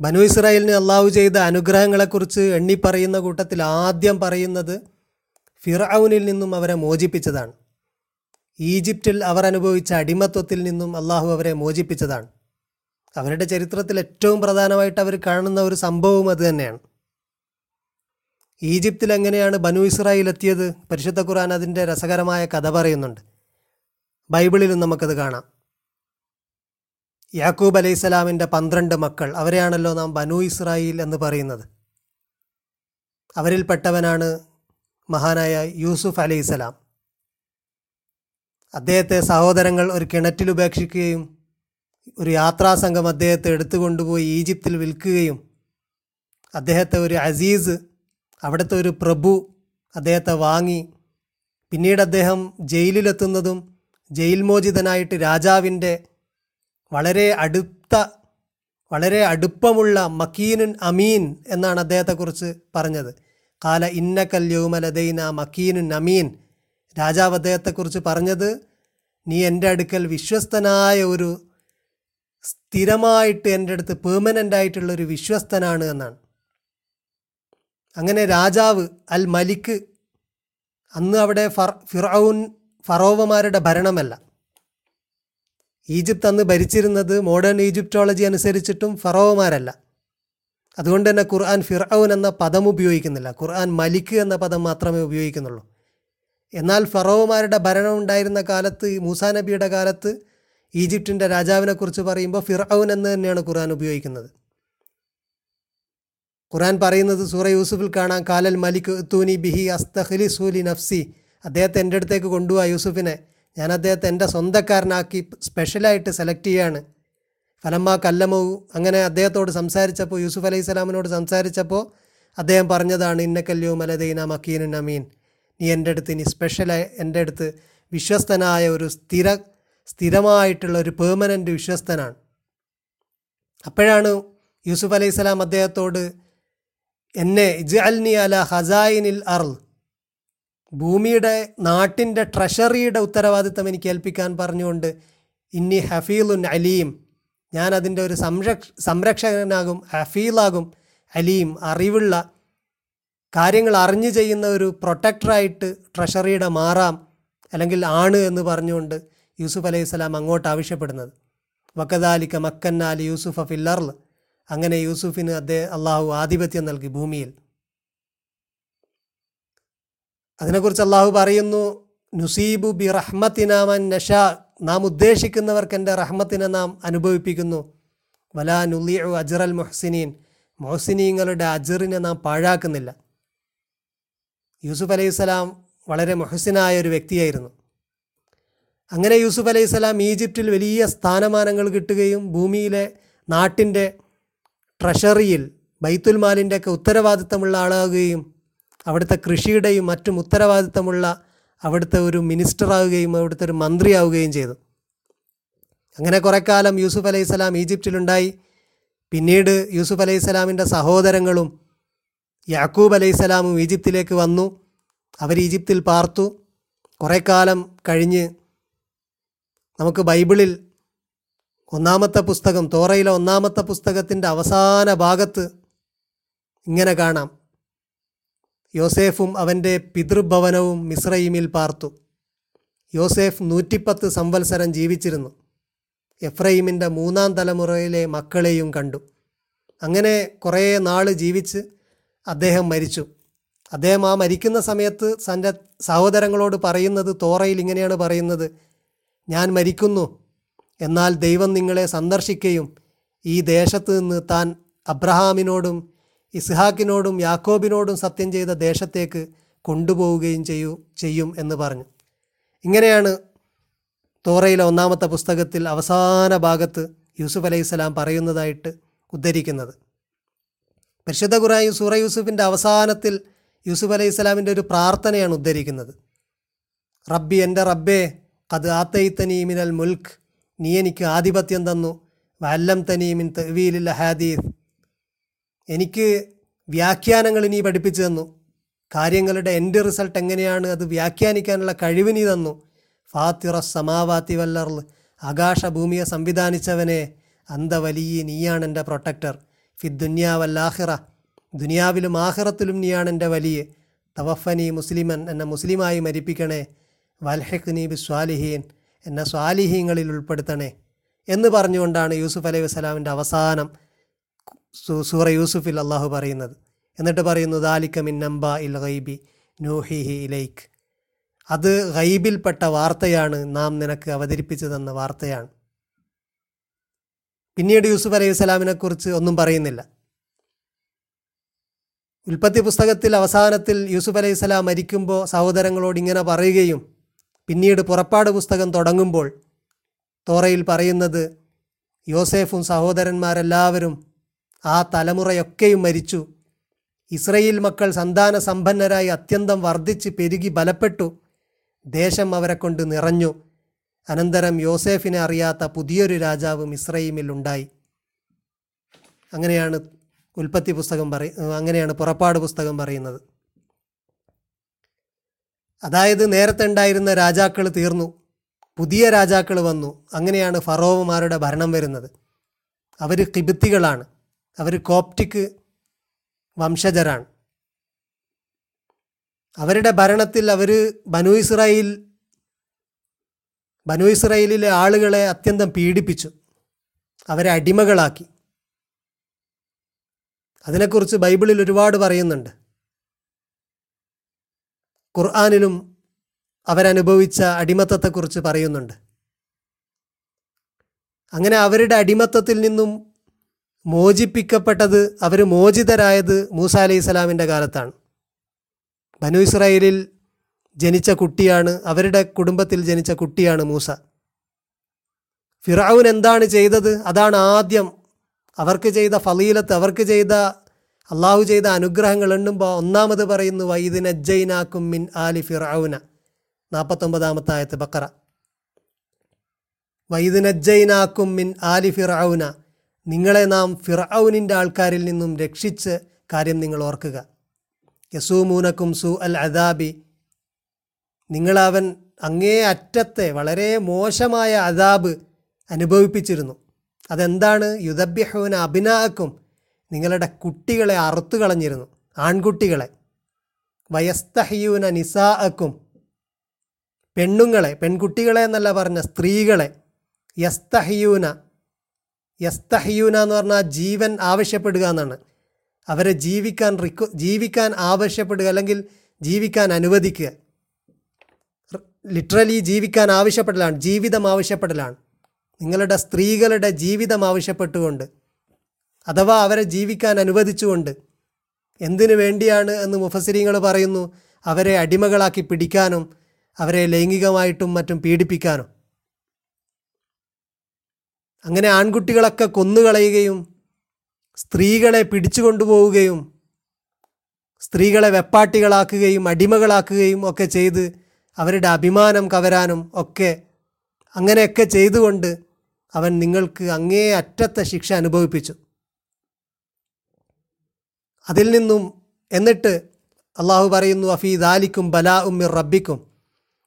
ബനു ഇസ്രായേലിന് അള്ളാഹു ചെയ്ത അനുഗ്രഹങ്ങളെക്കുറിച്ച് എണ്ണിപ്പറയുന്ന കൂട്ടത്തിൽ ആദ്യം പറയുന്നത് ഫിറൌനിൽ നിന്നും അവരെ മോചിപ്പിച്ചതാണ്. ഈജിപ്തിൽ അവർ അനുഭവിച്ച അടിമത്വത്തിൽ നിന്നും അള്ളാഹു അവരെ മോചിപ്പിച്ചതാണ്. അവരുടെ ചരിത്രത്തിൽ ഏറ്റവും പ്രധാനമായിട്ട് അവർ കാണുന്ന ഒരു സംഭവവും അത് തന്നെയാണ്. ഈജിപ്തിൽ എങ്ങനെയാണ് ബനു ഇസ്രായേൽ എത്തിയത്? പരിശുദ്ധ ഖുർആൻ അതിന്റെ രസകരമായ കഥ പറയുന്നുണ്ട്. ബൈബിളിലും നമുക്കത് കാണാം. യാക്കൂബ് അലൈഹി സ്വലാമിന്റെ പന്ത്രണ്ട് മക്കൾ അവരെയാണല്ലോ നാം ബനു ഇസ്രായേൽ എന്ന് പറയുന്നത്. അവരിൽപ്പെട്ടവനാണ് മഹാനായ യൂസുഫ് അലൈഹി സ്വലാം. അദ്ദേഹത്തെ സഹോദരങ്ങൾ ഒരു കിണറ്റിൽ ഉപേക്ഷിക്കുകയും ഒരു യാത്രാസംഘം അദ്ദേഹത്തെ എടുത്തുകൊണ്ടുപോയി ഈജിപ്തിൽ വിൽക്കുകയും അദ്ദേഹത്തെ ഒരു അസീസ് അവിടുത്തെ ഒരു പ്രഭു അദ്ദേഹത്തെ വാങ്ങി. പിന്നീട് അദ്ദേഹം ജയിലിലെത്തുന്നതും ജയിൽ മോചിതനായിട്ട് രാജാവിന്റെ വളരെ അടുത്ത വളരെ അടുപ്പമുള്ള മക്കീനുൻ അമീൻ എന്നാണ് അദ്ദേഹത്തെക്കുറിച്ച് പറഞ്ഞത്. കാല ഇന്നക്കൽ യൗമലദൈന മക്കീനുൻ അമീൻ. രാജാവ് അദ്ദേഹത്തെക്കുറിച്ച് പറഞ്ഞത് നീ എന്റെ അടുക്കൽ വിശ്വസ്തനായ ഒരു സ്ഥിരമായിട്ട് എന്റെ അടുത്ത് പെർമനന്റ് ആയിട്ടുള്ള ഒരു വിശ്വസ്തനാണ് എന്നാണ്. അങ്ങനെ രാജാവ് അൽ മലിക്ക് അന്ന് അവിടെ ഫർ ഫിറൌൻ ഫറോവമാരുടെ ഭരണമല്ല. ഈജിപ്ത് അന്ന് ഭരിച്ചിരുന്നത് മോഡേൺ ഈജിപ്റ്റോളജി അനുസരിച്ചിട്ടും ഫറോവമാരല്ല. അതുകൊണ്ട് തന്നെ ഖുർആൻ ഫിറൌൻ എന്ന പദം ഉപയോഗിക്കുന്നില്ല. ഖുർആൻ മലിക്ക് എന്ന പദം മാത്രമേ ഉപയോഗിക്കുന്നുള്ളൂ. എന്നാൽ ഫറോവമാരുടെ ഭരണം ഉണ്ടായിരുന്ന കാലത്ത് മൂസാ നബിയുടെ കാലത്ത് ഈജിപ്തിന്റെ രാജാവിനെക്കുറിച്ച് പറയുമ്പോൾ ഫിറൌൻ എന്ന് തന്നെയാണ് ഖുർആൻ ഉപയോഗിക്കുന്നത്. ഖുർആൻ പറയുന്നത് സൂറ യൂസുഫിൽ കാണാം. കാലൽ മലിക് തൂനി ബിഹി അസ്തഹലി സൂലി നഫ്സി അദ്ദേഹത്തെ എന്റെ അടുത്തേക്ക് കൊണ്ടുപോവാ യൂസുഫിനെ. ഞാൻ അദ്ദേഹത്തെ എന്റെ സ്വന്തക്കാരനാക്കി സ്പെഷ്യലായിട്ട് സെലക്ട് ചെയ്യാണ്. ഫലമ്മ കല്ലമൂ അങ്ങനെ അദ്ദേഹത്തോട് സംസാരിച്ചപ്പോൾ യൂസുഫ് അലൈഹി സ്വലാമിനോട് സംസാരിച്ചപ്പോൾ അദ്ദേഹം പറഞ്ഞതാണ് ഇന്നക്കല്യോ മലദൈന മക്കീനു നമീൻ നീ എന്റെ അടുത്ത് ഇനി സ്പെഷ്യലായി എന്റെ അടുത്ത് വിശ്വസ്തനായ ഒരു സ്ഥിര സ്ഥിരമായിട്ടുള്ള ഒരു പെർമനന്റ് വിശ്വസ്തനാണ്. അപ്പോഴാണ് യൂസുഫ് അലൈഹി സ്വലാം അദ്ദേഹത്തോട് എന്നെ ഇജ് അൽനി അല ഹസായിനിൽ അർൾ ഭൂമിയുടെ നാട്ടിന്റെ ട്രഷറിയുടെ ഉത്തരവാദിത്തം എനിക്ക് ഏൽപ്പിക്കാൻ പറഞ്ഞുകൊണ്ട് ഇന്നി ഹഫീലുൻ അലീം ഞാൻ അതിന്റെ ഒരു സംരക്ഷ സംരക്ഷകനാകും ഹഫീലാകും അലീം അറിവുള്ള കാര്യങ്ങൾ അറിഞ്ഞു ചെയ്യുന്ന ഒരു പ്രൊട്ടക്ടറായിട്ട് ട്രഷറിയുടെ മാറാം അല്ലെങ്കിൽ ആണ് എന്ന് പറഞ്ഞുകൊണ്ട് യൂസുഫ് അലൈഹി സ്വലാം അങ്ങോട്ട് ആവശ്യപ്പെടുന്നത്. വക്കദാലിക്ക മക്കന്നാലി യൂസുഫ് ഫില്ലർൽ അങ്ങനെ യൂസുഫിന് അദ്ദേഹം അള്ളാഹു ആധിപത്യം നൽകി ഭൂമിയിൽ. അതിനെക്കുറിച്ച് അള്ളാഹു പറയുന്നു നുസീബു ബി റഹ്മത്തിനാമൻ നഷ. നാം ഉദ്ദേശിക്കുന്നവർക്ക് എന്റെ റഹ്മത്തിനെ നാം അനുഭവിപ്പിക്കുന്നു. വലാ നുലിയു അജറൽ മൊഹ്സിനീൻ. മൊഹ്സിനീങ്ങളുടെ അജറിനെ നാം പാഴാക്കുന്നില്ല. യൂസുഫ് അലൈഹിസ്സലാം വളരെ മൊഹസിനായ ഒരു വ്യക്തിയായിരുന്നു. അങ്ങനെ യൂസുഫ് അലൈഹിസ്സലാം ഈജിപ്തിൽ വലിയ സ്ഥാനമാനങ്ങൾ കിട്ടുകയും ഭൂമിയിലെ നാട്ടിന്റെ ട്രഷറിയിൽ ബൈത്തുൽ മാലിന്റെയൊക്കെ ഉത്തരവാദിത്തമുള്ള ആളാകുകയും അവിടുത്തെ കൃഷിയുടെയും മറ്റും ഉത്തരവാദിത്തമുള്ള അവിടുത്തെ ഒരു മിനിസ്റ്റർ ആവുകയും അവിടുത്തെ ഒരു മന്ത്രിയാവുകയും ചെയ്തു. അങ്ങനെ കുറേ കാലം യൂസുഫ് അലൈഹി സ്വലാം ഈജിപ്തിലുണ്ടായി. പിന്നീട് യൂസുഫ് അലൈഹി സ്വലാമിന്റെ സഹോദരങ്ങളും യാക്കൂബ് അലൈഹി സ്വലാമും ഈജിപ്തിലേക്ക് വന്നു. അവർ ഈജിപ്തിൽ പാർത്തു. കുറേ കാലം കഴിഞ്ഞ് നമുക്ക് ബൈബിളിൽ ഒന്നാമത്തെ പുസ്തകം തോറയിലെ ഒന്നാമത്തെ പുസ്തകത്തിന്റെ അവസാന ഭാഗത്ത് ഇങ്ങനെ കാണാം. യോസേഫും അവന്റെ പിതൃഭവനവും മിസ്രൈമിൽ പാർത്തു. യോസേഫ് നൂറ്റിപ്പത്ത് സംവത്സരം ജീവിച്ചിരുന്നു. എഫ്രൈമിന്റെ മൂന്നാം തലമുറയിലെ മക്കളെയും കണ്ടു. അങ്ങനെ കുറേ നാൾ ജീവിച്ച് അദ്ദേഹം മരിച്ചു. അദ്ദേഹം ആ മരിക്കുന്ന സമയത്ത് തന്റെ സഹോദരങ്ങളോട് പറയുന്നത് തോറയിൽ ഇങ്ങനെയാണ് പറയുന്നത് ഞാൻ മരിക്കുന്നു എന്നാൽ ദൈവം നിങ്ങളെ സന്ദർശിക്കുകയും ഈ ദേശത്ത് നിന്ന് താൻ അബ്രഹാമിനോടും ഇസ്ഹാക്കിനോടും യാക്കോബിനോടും സത്യം ചെയ്ത ദേശത്തേക്ക് കൊണ്ടുപോവുകയും ചെയ്യൂ ചെയ്യും എന്ന് പറഞ്ഞു. ഇങ്ങനെയാണ് തോറയിലെ ഒന്നാമത്തെ പുസ്തകത്തിൽ അവസാന ഭാഗത്ത് യൂസുഫ് അലൈഹി സ്വലാം പറയുന്നതായിട്ട് ഉദ്ധരിക്കുന്നത്. പരിശുദ്ധ ഖുറാൻ സൂറ യൂസുഫിന്റെ അവസാനത്തിൽ യൂസുഫ് അലൈഹി സ്വലാമിന്റെ ഒരു പ്രാർത്ഥനയാണ് ഉദ്ധരിക്കുന്നത്. റബ്ബി എന്റെ റബ്ബേ അത് ആത്തയിത്തനീ മിനൽ മുൽക്ക് നീ എനിക്ക് ആധിപത്യം തന്നു വല്ലം തനീമിൻ തെവീലില്ല ഹാദീസ് എനിക്ക് വ്യാഖ്യാനങ്ങൾ നീ പഠിപ്പിച്ചു തന്നു. കാര്യങ്ങളുടെ എന്റെ റിസൾട്ട് എങ്ങനെയാണ് അത് വ്യാഖ്യാനിക്കാനുള്ള കഴിവ് നീ തന്നു. ഫാത്തിറ സമാവാത്തി വല്ലർ ആകാശഭൂമിയെ സംവിധാനിച്ചവനെ അന്ത വലിയ നീയാണ് എന്റെ പ്രൊട്ടക്ടർ ഫി ദുന്യാവല്ലാഹിറ ദുനിയാവിലും ആഹിറത്തിലും നീയാണ് എന്റെ വലിയ. തവഫനി മുസ്ലിമൻ എന്നെ മുസ്ലിമായി മരിപ്പിക്കണേ. വൽഹഖ്നി ബി സ്വാലിഹീൻ എന്നെ സ്വാലിഹീങ്ങളിൽ ഉൾപ്പെടുത്തണേ. എന്ന് പറഞ്ഞുകൊണ്ടാണ് യൂസുഫ് അലൈഹി വസ്സലാമിന്റെ അവസാനം സൂറ യൂസുഫിൽ അള്ളാഹു പറയുന്നത്. എന്നിട്ട് പറയുന്നു ദാലിക്ക നമ്പ ഇൽ ഗൈബി നൂഹിഹി ഇലൈക്ക് അത് ഗൈബിൽപ്പെട്ട വാർത്തയാണ് നാം നിനക്ക് അവതരിപ്പിച്ചു തന്ന വാർത്തയാണ്. പിന്നീട് യൂസുഫ് അലൈഹി സ്വലാമിനെക്കുറിച്ച് ഒന്നും പറയുന്നില്ല. ഉൽപ്പത്തി പുസ്തകത്തിൽ അവസാനത്തിൽ യൂസുഫ് അലൈഹി സ്വലാം മരിക്കുമ്പോൾ സഹോദരങ്ങളോട് ഇങ്ങനെ പറയുകയും പിന്നീട് പുറപ്പാട് പുസ്തകം തുടങ്ങുമ്പോൾ തോറയിൽ പറയുന്നത് യോസേഫും സഹോദരന്മാരെല്ലാവരും ആ തലമുറയൊക്കെയും മരിച്ചു. ഇസ്രയേൽ മക്കൾ സന്താന സമ്പന്നരായി അത്യന്തം വർദ്ധിച്ച് പെരുകി ബലപ്പെട്ടു. ദേശം അവരെ കൊണ്ട് നിറഞ്ഞു. അനന്തരം യോസേഫിനെ അറിയാത്ത പുതിയൊരു രാജാവും ഇസ്രയീമിൽ ഉണ്ടായി. അങ്ങനെയാണ് ഉൽപ്പത്തി പുസ്തകം പറ അങ്ങനെയാണ് പുറപ്പാട് പുസ്തകം പറയുന്നത്. അതായത് നേരത്തെ ഉണ്ടായിരുന്ന രാജാക്കൾ തീർന്നു. പുതിയ രാജാക്കൾ വന്നു. അങ്ങനെയാണ് ഫറോവമാരുടെ ഭരണം വരുന്നത്. അവർ കിബിത്തികളാണ്. അവർ കോപ്റ്റിക് വംശജരാണ്. അവരുടെ ഭരണത്തിൽ അവർ ബനു ഇസ്രായേൽ ബനു ഇസ്രായേലിലെ ആളുകളെ അത്യന്തം പീഡിപ്പിച്ചു. അവരെ അടിമകളാക്കി. അതിനെക്കുറിച്ച് ബൈബിളിൽ ഒരുപാട് പറയുന്നുണ്ട്. ഖുർആാനിലും അവരനുഭവിച്ച അടിമത്തത്തെക്കുറിച്ച് പറയുന്നുണ്ട്. അങ്ങനെ അവരുടെ അടിമത്തത്തിൽ നിന്നും മോചിപ്പിക്കപ്പെട്ടത് അവർ മോചിതരായത് മൂസ അലൈഹി സ്വലാമിന്റെ കാലത്താണ്. ബനു ഇസ്രായേലിൽ ജനിച്ച കുട്ടിയാണ് അവരുടെ കുടുംബത്തിൽ ജനിച്ച കുട്ടിയാണ് മൂസ. ഫിറാവുൻ എന്താണ് ചെയ്തത്? അതാണ് ആദ്യം അവർക്ക് ചെയ്ത ഫലീലത്ത് അവർക്ക് ചെയ്ത അള്ളാഹു ചെയ്ത അനുഗ്രഹങ്ങൾ എണ്ണുമ്പോൾ ഒന്നാമത് പറയുന്നു വൈദിന ജൈനാക്കും മിൻ ആലി ഫിറാവുന നാൽപ്പത്തൊമ്പതാമത്തെ ആയത്ത് ബക്കറ. വൈദിന ജൈനാക്കും മിൻ ആലി ഫിറാവുന നിങ്ങളെ നാം ഫിറൌനിന്റെ ആൾക്കാരിൽ നിന്നും രക്ഷിച്ച് കാര്യം നിങ്ങൾ ഓർക്കുക. യസൂമൂനക്കും സു അൽ അദാബി. നിങ്ങളവൻ അങ്ങേ അറ്റത്തെ വളരെ മോശമായ അദാബ് അനുഭവിപ്പിച്ചിരുന്നു. അതെന്താണ്? യുദ്ധഭ്യഹൂന അഭിനാക്കും നിങ്ങളുടെ കുട്ടികളെ അറുത്തു കളഞ്ഞിരുന്നു. ആൺകുട്ടികളെ. വയസ്തഹ്യൂന നിസാഅക്കും. പെണ്ണുങ്ങളെ പെൺകുട്ടികളെ എന്നല്ല പറഞ്ഞ സ്ത്രീകളെ. യസ്തഹ്യൂന യസ്തഹ്യൂന എന്ന് പറഞ്ഞാൽ ജീവൻ ആവശ്യപ്പെടുക എന്നാണ്. അവരെ ജീവിക്കാൻ റിക്വ ജീവിക്കാൻ ആവശ്യപ്പെടുക അല്ലെങ്കിൽ ജീവിക്കാൻ അനുവദിക്കുക. ലിറ്ററലി ജീവിക്കാൻ ആവശ്യപ്പെടലാണ് ജീവിതം ആവശ്യപ്പെടലാണ്. നിങ്ങളുടെ സ്ത്രീകളുടെ ജീവിതം ആവശ്യപ്പെട്ടുകൊണ്ട് അഥവാ അവരെ ജീവിക്കാൻ അനുവദിച്ചുകൊണ്ട് എന്തിനു വേണ്ടിയാണ് എന്ന് മുഫസിരിങ്ങൾ പറയുന്നു അവരെ അടിമകളാക്കി പിടിക്കാനും അവരെ ലൈംഗികമായിട്ടും മറ്റും പീഡിപ്പിക്കാനും. അങ്ങനെ ആൺകുട്ടികളൊക്കെ കൊന്നുകളയുകയും സ്ത്രീകളെ പിടിച്ചു കൊണ്ടുപോവുകയും സ്ത്രീകളെ വെപ്പാട്ടികളാക്കുകയും അടിമകളാക്കുകയും ഒക്കെ ചെയ്ത് അവരുടെ അഭിമാനം കവരാനും ഒക്കെ അങ്ങനെയൊക്കെ ചെയ്തുകൊണ്ട് അവൻ നിങ്ങൾക്ക് അങ്ങേ അറ്റത്തെ ശിക്ഷ അനുഭവിപ്പിച്ചു. അതിൽ നിന്നും എന്നിട്ട് അള്ളാഹു പറയുന്നു അഫീ ദാലിക്കും ബലാ ഉമ്മിർ റബ്ബിക്കും.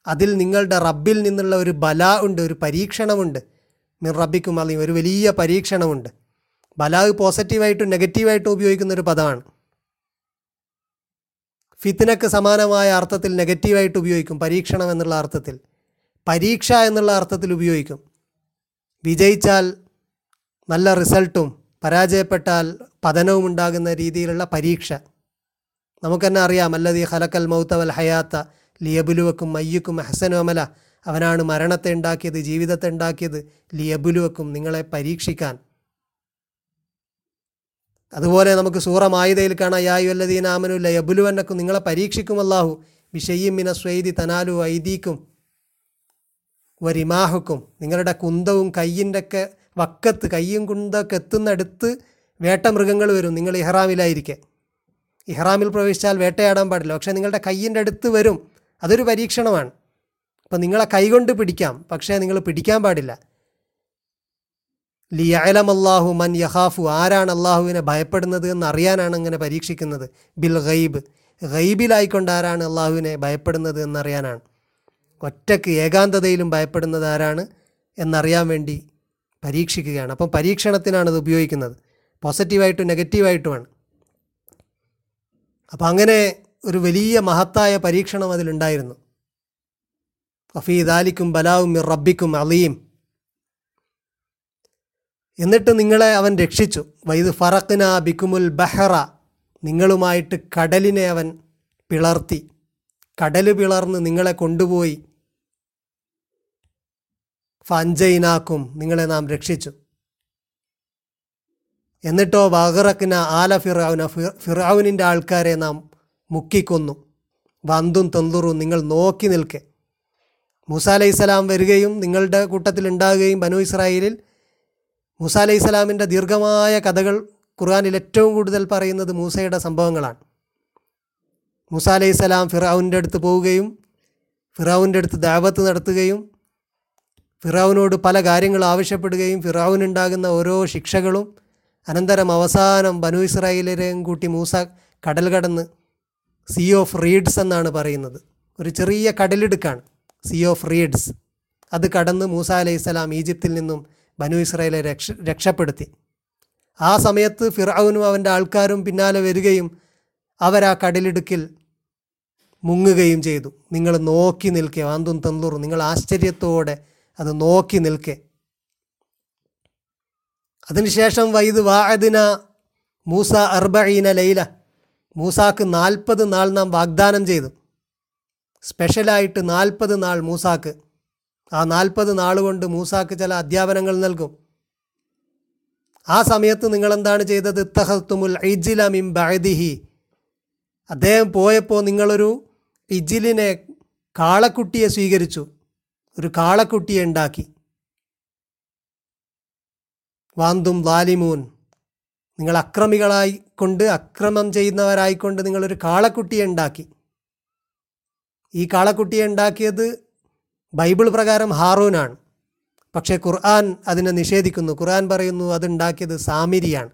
അതിൽ നിങ്ങളുടെ റബ്ബിൽ നിന്നുള്ള ഒരു ബല ഉണ്ട് ഒരു പരീക്ഷണമുണ്ട്. മിർ റബ്ബിക്കും അല്ലെങ്കിൽ ഒരു വലിയ പരീക്ഷണമുണ്ട്. ബലാഗ് പോസിറ്റീവായിട്ടും നെഗറ്റീവായിട്ടും ഉപയോഗിക്കുന്ന ഒരു പദമാണ്. ഫിത്തിനക്ക് സമാനമായ അർത്ഥത്തിൽ നെഗറ്റീവായിട്ട് ഉപയോഗിക്കും പരീക്ഷണം എന്നുള്ള അർത്ഥത്തിൽ. പരീക്ഷ എന്നുള്ള അർത്ഥത്തിൽ ഉപയോഗിക്കും. വിജയിച്ചാൽ നല്ല റിസൾട്ടും പരാജയപ്പെട്ടാൽ പതനവും ഉണ്ടാകുന്ന രീതിയിലുള്ള പരീക്ഷ. നമുക്കെന്നെ അറിയാം അല്ലതീ ഹലക്കൽ മൗത്തവൽ ഹയാത്ത ലിയബുലുവക്കും മയ്യക്കും ഹസനോമല അവനാണ് മരണത്തെ ഉണ്ടാക്കിയത് ജീവിതത്തെ ഉണ്ടാക്കിയത് ലിയബുലുവക്കും നിങ്ങളെ പരീക്ഷിക്കാൻ. അതുപോലെ നമുക്ക് സൂറ മായുതയിൽ കാണാം യായു അല്ലദീൻ ആമനു ലയബുലുവന്നക്കും നിങ്ങളെ പരീക്ഷിക്കും അല്ലാഹു വിഷയ്യം മിന സ്വൈദി തനാലു ഐദീക്കും വരിമാഹുക്കും. നിങ്ങളുടെ കുന്തവും കയ്യിന്റെ ഒക്കെ വക്കത്ത് കയ്യും കുന്തൊക്കെ എത്തുന്നടുത്ത് വേട്ടമൃഗങ്ങൾ വരും നിങ്ങൾ ഇഹ്റാമിലായിരിക്കെ. ഇഹ്റാമിൽ പ്രവേശിച്ചാൽ വേട്ടയാടാൻ പാടില്ല പക്ഷേ നിങ്ങളുടെ കയ്യിന്റെ അടുത്ത് വരും അതൊരു പരീക്ഷണമാണ്. അപ്പം നിങ്ങളെ കൈകൊണ്ട് പിടിക്കാം പക്ഷേ നിങ്ങൾ പിടിക്കാൻ പാടില്ല. ലിയലം അള്ളാഹു മൻ യഹാഫു ആരാണ് അള്ളാഹുവിനെ ഭയപ്പെടുന്നത് എന്ന് അറിയാനാണ് അങ്ങനെ പരീക്ഷിക്കുന്നത്. ബിൽ ഗൈബ് ഗൈബിലായിക്കൊണ്ട് ആരാണ് അള്ളാഹുവിനെ ഭയപ്പെടുന്നത് എന്നറിയാനാണ്. ഒറ്റയ്ക്ക് ഏകാന്തതയിലും ഭയപ്പെടുന്നത് ആരാണ് എന്നറിയാൻ വേണ്ടി പരീക്ഷിക്കുകയാണ്. അപ്പം പരീക്ഷണത്തിനാണ് ഇത് ഉപയോഗിക്കുന്നത്. പോസിറ്റീവായിട്ടും നെഗറ്റീവായിട്ടുമാണ്. അപ്പം അങ്ങനെ ഒരു വലിയ മഹത്തായ പരീക്ഷണം അതിലുണ്ടായിരുന്നു. അഫീദാലിക്കും ബലാവും മിർ റബ്ബിക്കും അലീം. എന്നിട്ട് നിങ്ങളെ അവൻ രക്ഷിച്ചു. വൈദ് ഫറക്കിന ബിക്കുമുൽ ബഹ്റ നിങ്ങളുമായിട്ട് കടലിനെ അവൻ പിളർത്തി. കടൽ പിളർന്ന് നിങ്ങളെ കൊണ്ടുപോയി. ഫഞ്ചൈനാക്കും നിങ്ങളെ നാം രക്ഷിച്ചു. എന്നിട്ടോ വഹറക്കിന ആല ഫിറൌന ഫിറൌനിന്റെ ആൾക്കാരെ നാം മുക്കിക്കൊന്നു. വന്തും തൊന്തുറും നിങ്ങൾ നോക്കി നിൽക്കെ. മൂസ അലൈഹി സ്വലാം വരികയും നിങ്ങളുടെ കൂട്ടത്തിൽ ഉണ്ടാകുകയും ബനു ഇസ്രായേലിൽ മൂസ അലൈഹി സ്വലാമിന്റെ ദീർഘമായ കഥകൾ ഖുർആാനിൽ ഏറ്റവും കൂടുതൽ പറയുന്നത് മൂസയുടെ സംഭവങ്ങളാണ്. മൂസ അലൈഹി സ്വലാം ഫിറൌന്റെ അടുത്ത് പോവുകയും ഫിറാവുന്റെ അടുത്ത് ദാവത്ത് നടത്തുകയും ഫിറാവുനോട് പല കാര്യങ്ങൾ ആവശ്യപ്പെടുകയും ഫിറാവുനുണ്ടാകുന്ന ഓരോ ശിക്ഷകളും അനന്തരം അവസാനം ബനു ഇസ്രായേലരെയും കൂട്ടി മൂസ കടൽ കടന്ന് സീ ഓഫ് റീഡ്സ് എന്നാണ് പറയുന്നത്. ഒരു ചെറിയ കടലിടുക്കാണ്. സീ ഓഫ് റീഡ്സ് അത് കടന്ന് മൂസ അലൈഹിസ്സലാം ഈജിപ്തിൽ നിന്നും ബനു ഇസ്രയേലെ രക്ഷ രക്ഷപ്പെടുത്തി. ആ സമയത്ത് ഫിറാവുനും അവന്റെ ആൾക്കാരും പിന്നാലെ വരികയും അവരാ കടലിടുക്കിൽ മുങ്ങുകയും ചെയ്തു. നിങ്ങൾ നോക്കി നിൽക്കെ വാന്തും തന്തൂർ നിങ്ങൾ ആശ്ചര്യത്തോടെ അത് നോക്കി നിൽക്കെ. അതിനുശേഷം വൈദ് വാഅദിന മൂസ അർബീന ലൈല. മൂസാക്ക് നാൽപ്പത് നാൾ നാം വാഗ്ദാനം ചെയ്തു. സ്പെഷ്യലായിട്ട് നാൽപ്പത് നാൾ മൂസാക്ക്. ആ നാൽപ്പത് നാൾ കൊണ്ട് മൂസാക്ക് ചില അധ്യാപനങ്ങൾ നൽകും. ആ സമയത്ത് നിങ്ങളെന്താണ് ചെയ്തത്? ഇത്തഹത്തുമുൽ ഐജില മിം ബഅദിഹി. അദ്ദേഹം പോയപ്പോൾ നിങ്ങളൊരു ഇജിലിനെ കാളക്കുട്ടിയെ സ്വീകരിച്ചു. ഒരു കാളക്കുട്ടിയെ ഉണ്ടാക്കി. വാന്തും ലാലിമൂൻ. നിങ്ങൾ അക്രമികളായിക്കൊണ്ട് അക്രമം ചെയ്യുന്നവരായിക്കൊണ്ട് നിങ്ങളൊരു കാളക്കുട്ടിയെ ഉണ്ടാക്കി. ഈ കാളക്കുട്ടിയെ ഉണ്ടാക്കിയത് ബൈബിൾ പ്രകാരം ഹാറൂനാണ്. പക്ഷേ ഖുർആൻ അതിനെ നിഷേധിക്കുന്നു. ഖുർആൻ പറയുന്നു അതുണ്ടാക്കിയത് സാമിരിയാണ്.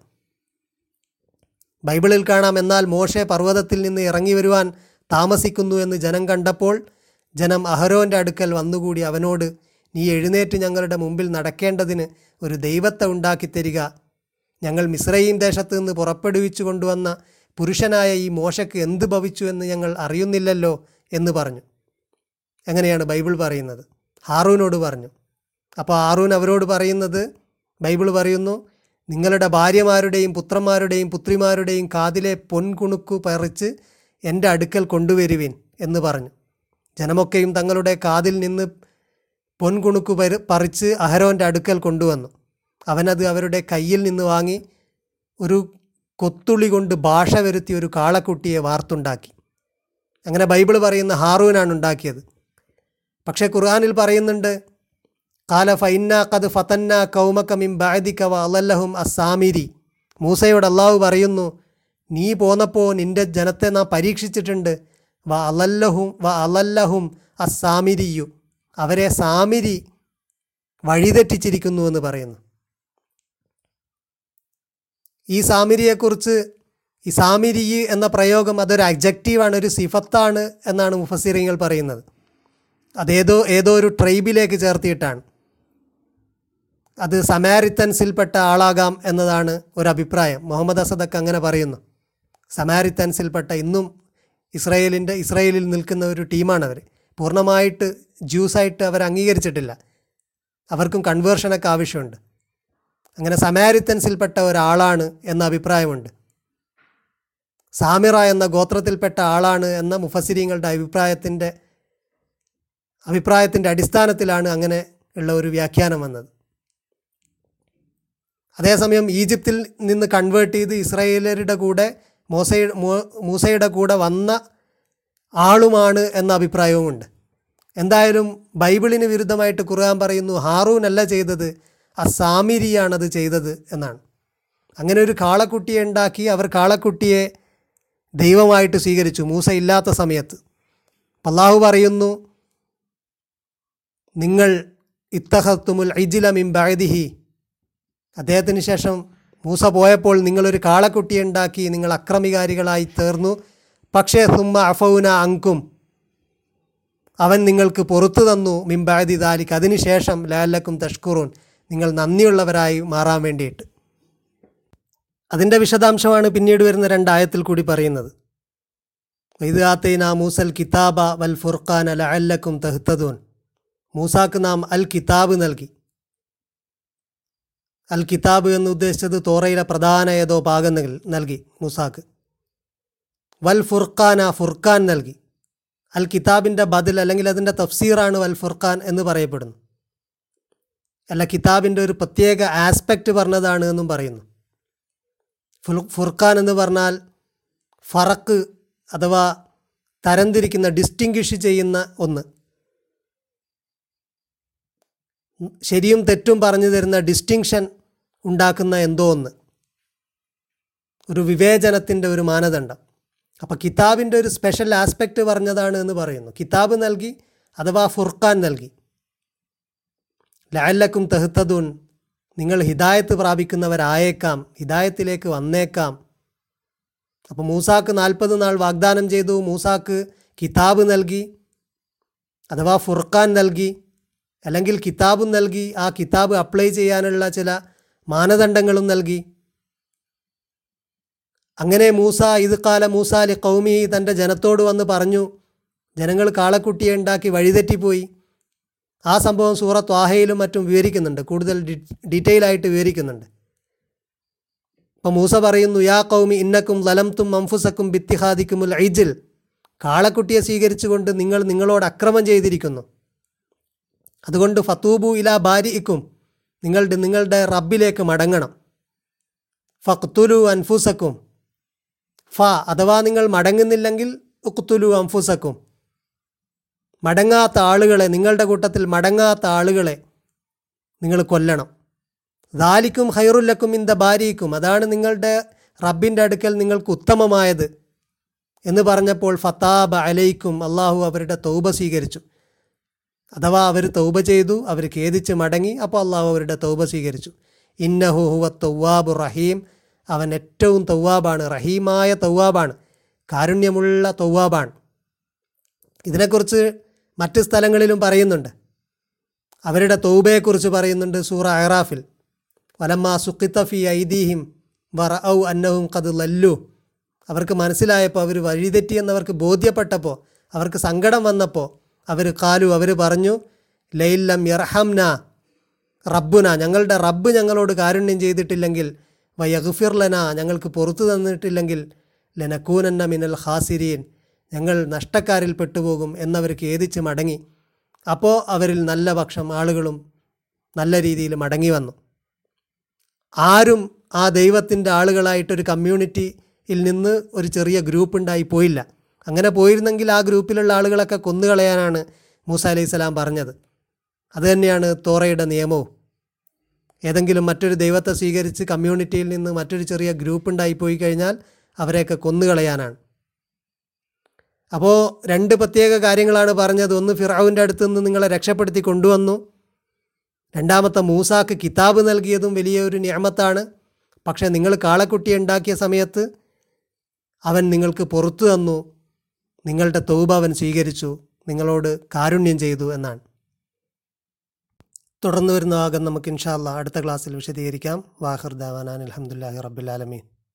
ബൈബിളിൽ കാണാം എന്നാൽ മോശെ പർവതത്തിൽ നിന്ന് ഇറങ്ങി വരുവാൻ താമസിക്കുന്നു എന്ന് ജനം കണ്ടപ്പോൾ ജനം അഹരോന്റെ അടുക്കൽ വന്നുകൂടി അവനോട് നീ എഴുന്നേറ്റ് ഞങ്ങളുടെ മുമ്പിൽ നടക്കേണ്ടതിന് ഒരു ദൈവത്തെ ഉണ്ടാക്കിത്തരിക ഞങ്ങൾ മിസ്രയീം ദേശത്ത് നിന്ന് പുറപ്പെടുവിച്ചു കൊണ്ടുവന്ന പുരുഷനായ ഈ മോശയ്ക്ക് എന്ത് ഭവിച്ചു എന്ന് ഞങ്ങൾ അറിയുന്നില്ലല്ലോ. എന്ന് പറഞ്ഞു. എങ്ങനെയാണ് ബൈബിൾ പറയുന്നത്? ഹാറൂനോട് പറഞ്ഞു. അപ്പോൾ ഹാറൂൻ അവരോട് പറയുന്നത് ബൈബിൾ പറയുന്നു നിങ്ങളുടെ ഭാര്യമാരുടെയും പുത്രന്മാരുടെയും പുത്രിമാരുടെയും കാതിലെ പൊൻകുണുക്കു പറിച്ച് എന്റെ അടുക്കൽ കൊണ്ടുവരുവിൻ എന്ന് പറഞ്ഞു. ജനമൊക്കെയും തങ്ങളുടെ കാതിൽ നിന്ന് പൊൻകുണുക്കു പരി പറിച്ച് അഹരോന്റെ അടുക്കൽ കൊണ്ടുവന്നു. അവനത് അവരുടെ കയ്യിൽ നിന്ന് വാങ്ങി ഒരു കൊത്തുളി കൊണ്ട് ഭാഷ വരുത്തി ഒരു കാളക്കുട്ടിയെ വാർത്തുണ്ടാക്കി. അങ്ങനെ ബൈബിൾ പറയുന്ന ഹാറൂനാണ് ഉണ്ടാക്കിയത്. പക്ഷേ ഖുർആാനിൽ പറയുന്നുണ്ട് കാല ഫൈന്ന കത് ഫതന്ന കൗമക ബാദിക്കവ അലല്ലഹും അസാമിരി മൂസയോട് അള്ളാഹു പറയുന്നു നീ പോന്നപ്പോൾ നിന്റെ ജനത്തെ നാം പരീക്ഷിച്ചിട്ടുണ്ട് വ അലല്ലഹും വ അലല്ലഹും അസാമിരിയു അവരെ സാമിരി വഴിതെറ്റിച്ചിരിക്കുന്നു എന്ന് പറയുന്നു. ഈ സാമിരിയെക്കുറിച്ച് ഈ സാമിരി എന്ന പ്രയോഗം അതൊരു അബ്ജക്റ്റീവാണ് ഒരു സിഫത്താണ് എന്നാണ് മുഫസിറിങ്ങൾ പറയുന്നത്. അതേതോ ഏതോ ഒരു ട്രൈബിലേക്ക് ചേർത്തിയിട്ടാണ്. അത് സമാരിത്തൻസിൽപ്പെട്ട ആളാകാം എന്നതാണ് ഒരു അഭിപ്രായം മുഹമ്മദ് അസദക്ക് അങ്ങനെ പറയുന്നു. സമാരിത്തൻസിൽപ്പെട്ട ഇന്നും ഇസ്രയേലിന്റെ ഇസ്രയേലിൽ നിൽക്കുന്ന ഒരു ടീമാണ് അവർ. പൂർണമായിട്ട് ജ്യൂസായിട്ട് അവർ അംഗീകരിച്ചിട്ടില്ല. അവർക്കും കൺവേർഷനൊക്കെ ആവശ്യമുണ്ട്. അങ്ങനെ സമാരിത്തൻസിൽപ്പെട്ട ഒരാളാണ് എന്ന അഭിപ്രായമുണ്ട്. സാമിറ എന്ന ഗോത്രത്തിൽപ്പെട്ട ആളാണ് എന്ന മുഫസിരിങ്ങളുടെ അഭിപ്രായത്തിന്റെ അഭിപ്രായത്തിന്റെ അടിസ്ഥാനത്തിലാണ് അങ്ങനെ ഉള്ള ഒരു വ്യാഖ്യാനം വന്നത്. അതേസമയം ഈജിപ്തിൽ നിന്ന് കൺവേർട്ട് ചെയ്ത് ഇസ്രയേലരുടെ കൂടെ മോസ മൂസയുടെ കൂടെ വന്ന ആളുമാണ് എന്ന അഭിപ്രായവുമുണ്ട്. എന്തായാലും ബൈബിളിന് വിരുദ്ധമായിട്ട് ഖുർആൻ പറയുന്നു ഹാറൂൻ അല്ല ചെയ്തത് സാമിരിയാണത് ചെയ്തത് എന്നാണ്. അങ്ങനെ ഒരു കാളക്കുട്ടിയെ ഉണ്ടാക്കി അവർ കാളക്കുട്ടിയെ ദൈവമായിട്ട് സ്വീകരിച്ചു. മൂസ ഇല്ലാത്ത സമയത്ത്. അള്ളാഹു പറയുന്നു നിങ്ങൾ ഇത്തഹത്തുമുൽ ഐജില മിം ബഅദിഹി. അദ്ദേഹത്തിന് ശേഷം മൂസ പോയപ്പോൾ നിങ്ങളൊരു കാളക്കുട്ടി ഉണ്ടാക്കി നിങ്ങൾ അക്രമികാരികളായി തീർന്നു. പക്ഷേ സുമ്മ അഫൗന അങ്കും. അവൻ നിങ്ങൾക്ക് പുറത്തു തന്നു മിംബാദി ദാലിക്ക് അതിനുശേഷം ലാലക്കും തഷ്കുറൂൻ. നിങ്ങൾ നന്ദിയുള്ളവരായി മാറാൻ വേണ്ടിയിട്ട്. അതിന്റെ വിശദാംശമാണ് പിന്നീട് വരുന്ന രണ്ടായത്തിൽ കൂടി പറയുന്നത്. ഇത് ആത്തേന മൂസൽ കിതാബ വൽ ഫുർഖാൻ അല അല്ലക്കും തെഹ്തദൂൻ. മൂസാക്ക് നാം അൽ കിതാബ് നൽകി. അൽ കിതാബ് എന്ന് ഉദ്ദേശിച്ചത് തോറയിലെ പ്രധാന ഏതോ ഭാഗം നൽകി മൂസാക്ക്. വൽ ഫുർഖാന ഫുർഖാൻ നൽകി. അൽ കിതാബിന്റെ ബദൽ അല്ലെങ്കിൽ അതിന്റെ തഫ്സീറാണ് വൽ ഫുർഖാൻ എന്ന് പറയപ്പെടുന്നു. അല്ല കിതാബിന്റെ ഒരു പ്രത്യേക ആസ്പെക്റ്റ് പറഞ്ഞതാണ് എന്നും പറയുന്നു. ഫുർഖാൻ എന്ന് പറഞ്ഞാൽ ഫറക്ക് അഥവാ തരംതിരിക്കുന്ന ഡിസ്റ്റിങ്വിഷ് ചെയ്യുന്ന ഒന്ന്. ശരിയും തെറ്റും പറഞ്ഞു തരുന്ന ഡിസ്റ്റിങ്ഷൻ ഉണ്ടാക്കുന്ന എന്തോ ഒന്ന്. ഒരു വിവേചനത്തിന്റെ ഒരു മാനദണ്ഡം. അപ്പോൾ കിതാബിന്റെ ഒരു സ്പെഷ്യൽ ആസ്പെക്റ്റ് പറഞ്ഞതാണ് എന്ന് പറയുന്നു. കിതാബ് നൽകി അഥവാ ഫുർഖാൻ നൽകി. ലാലക്കും തെഹ്തദൂൻ നിങ്ങൾ ഹിദായത്ത് പ്രാപിക്കുന്നവരായേക്കാം ഹിദായത്തിലേക്ക് വന്നേക്കാം. അപ്പോൾ മൂസാക്ക് നാൽപ്പത് നാൾ വാഗ്ദാനം ചെയ്തു മൂസാക്ക് കിതാബ് നൽകി അഥവാ ഫുർഖാൻ നൽകി അല്ലെങ്കിൽ കിതാബും നൽകി ആ കിതാബ് അപ്ലൈ ചെയ്യാനുള്ള ചില മാനദണ്ഡങ്ങളും നൽകി. അങ്ങനെ മൂസ ഇത് കാല മൂസ അലി കൗമി തന്റെ ജനത്തോട് വന്ന് പറഞ്ഞു ജനങ്ങൾ കാളക്കുട്ടിയെ ഉണ്ടാക്കി വഴിതെറ്റിപ്പോയി. ആ സംഭവം സൂറത്ത് ആഹയിലും മറ്റും വിവരിക്കുന്നുണ്ട്. കൂടുതൽ ഡീറ്റെയിൽ ആയിട്ട് വിവരിക്കുന്നുണ്ട്. അപ്പോൾ മൂസ പറയുന്നു യാ കൗമി ഇന്നക്കും ലലംത്തും മംഫുസക്കും ബിത്തിഹാദിക്കുമുൽ ഐജിൽ കാളക്കുട്ടിയെ സ്വീകരിച്ചുകൊണ്ട് നിങ്ങൾ നിങ്ങളോട് അക്രമം ചെയ്തിരിക്കുന്നു. അതുകൊണ്ട് ഫത്തൂബു ഇല ബാരിക്കും നിങ്ങളുടെ നിങ്ങളുടെ റബ്ബിലേക്ക് മടങ്ങണം. ഫക്തുലു അൻഫുസക്കും. ഫ അഥവാ നിങ്ങൾ മടങ്ങുന്നില്ലെങ്കിൽ ഉഖ്തുലു അൻഫുസക്കും. മടങ്ങാത്ത ആളുകളെ നിങ്ങളുടെ കൂട്ടത്തിൽ മടങ്ങാത്ത ആളുകളെ നിങ്ങൾ കൊല്ലണം. ദാലിക്കും ഹൈറുല്ലക്കും ഇന്ത ഭാര്യയ്ക്കും അതാണ് നിങ്ങളുടെ റബ്ബിന്റെ അടുക്കൽ നിങ്ങൾക്ക് ഉത്തമമായത് എന്ന് പറഞ്ഞപ്പോൾ ഫത്താബ അലൈക്കും അള്ളാഹു അവരുടെ തൗബ സ്വീകരിച്ചു. അഥവാ അവർ തൗബ ചെയ്തു അവർ ഖേദിച്ച് മടങ്ങി അപ്പോൾ അള്ളാഹു അവരുടെ തൗബ സ്വീകരിച്ചു. ഇന്നഹു ഹുവ തൗവാബു റഹീം. അവൻ ഏറ്റവും തൗവാബാണ് റഹീമായ തൗവാബാണ് കാരുണ്യമുള്ള തൗവാബാണ്. ഇതിനെക്കുറിച്ച് മറ്റ് സ്ഥലങ്ങളിലും പറയുന്നുണ്ട്. അവരുടെ തൗബയെക്കുറിച്ച് പറയുന്നുണ്ട് സൂറ അഹ്റാഫിൽ. വലമ്മ സുഖിത്തഫി ഐദീഹിം വറ ഔ അന്നഹും കത് ലല്ലു. അവർക്ക് മനസ്സിലായപ്പോൾ അവർ വഴിതെറ്റിയെന്നവർക്ക് ബോധ്യപ്പെട്ടപ്പോൾ അവർക്ക് സങ്കടം വന്നപ്പോൾ അവർ കാലു അവർ പറഞ്ഞു ലൈല്ലം യർഹംന റബ്ബുന. ഞങ്ങളുടെ റബ്ബ് ഞങ്ങളോട് കാരുണ്യം ചെയ്തിട്ടില്ലെങ്കിൽ വയഗ്ഫിർലന ഞങ്ങൾക്ക് പുറത്തു തന്നിട്ടില്ലെങ്കിൽ ലനക്കൂനന്ന മിനൽ ഹാസിരീൻ ഞങ്ങൾ നഷ്ടക്കാരിൽ പെട്ടുപോകും എന്നവർ ഖേദിച്ച് മടങ്ങി? അപ്പോൾ അവരിൽ നല്ല പക്ഷം ആളുകളും നല്ല രീതിയിൽ മടങ്ങി വന്നു. ആരും ആ ദൈവത്തിന്റെ ആളുകളായിട്ടൊരു കമ്മ്യൂണിറ്റിയിൽ നിന്ന് ഒരു ചെറിയ ഗ്രൂപ്പ് ഉണ്ടായി പോയില്ല. അങ്ങനെ പോയിരുന്നെങ്കിൽ ആ ഗ്രൂപ്പിലുള്ള ആളുകളൊക്കെ കൊന്നുകളയാനാണ് മൂസ അലൈഹി സ്വലാം പറഞ്ഞത്. അതുതന്നെയാണ് തോറയുടെ നിയമവും. ഏതെങ്കിലും മറ്റൊരു ദൈവത്തെ സ്വീകരിച്ച് കമ്മ്യൂണിറ്റിയിൽ നിന്ന് മറ്റൊരു ചെറിയ ഗ്രൂപ്പ് ഉണ്ടായി പോയി കഴിഞ്ഞാൽ അവരെയൊക്കെ കൊന്നുകളയാനാണ്. അപ്പോൾ രണ്ട് പ്രത്യേക കാര്യങ്ങളാണ് പറഞ്ഞത്. ഒന്ന് ഫിറാവിന്റെ അടുത്ത് നിന്ന് നിങ്ങളെ രക്ഷപ്പെടുത്തി കൊണ്ടുവന്നു. രണ്ടാമത്തെ മൂസാക്ക് കിതാബ് നൽകിയതും വലിയൊരു നിയമത്താണ്. പക്ഷേ നിങ്ങൾ കാളക്കുട്ടി ഉണ്ടാക്കിയ സമയത്ത് അവൻ നിങ്ങൾക്ക് പുറത്തു തന്നു. നിങ്ങളുടെ തൗബ അവൻ സ്വീകരിച്ചു. നിങ്ങളോട് കാരുണ്യം ചെയ്തു എന്നാണ്. തുടർന്ന് വരുന്ന ഭാഗം നമുക്ക് ഇൻഷാല്ല അടുത്ത ക്ലാസ്സിൽ വിശദീകരിക്കാം. വാഹിർ ദാവാനാൻ അലഹമുല്ലാഹി റബ്ബുലാലമീൻ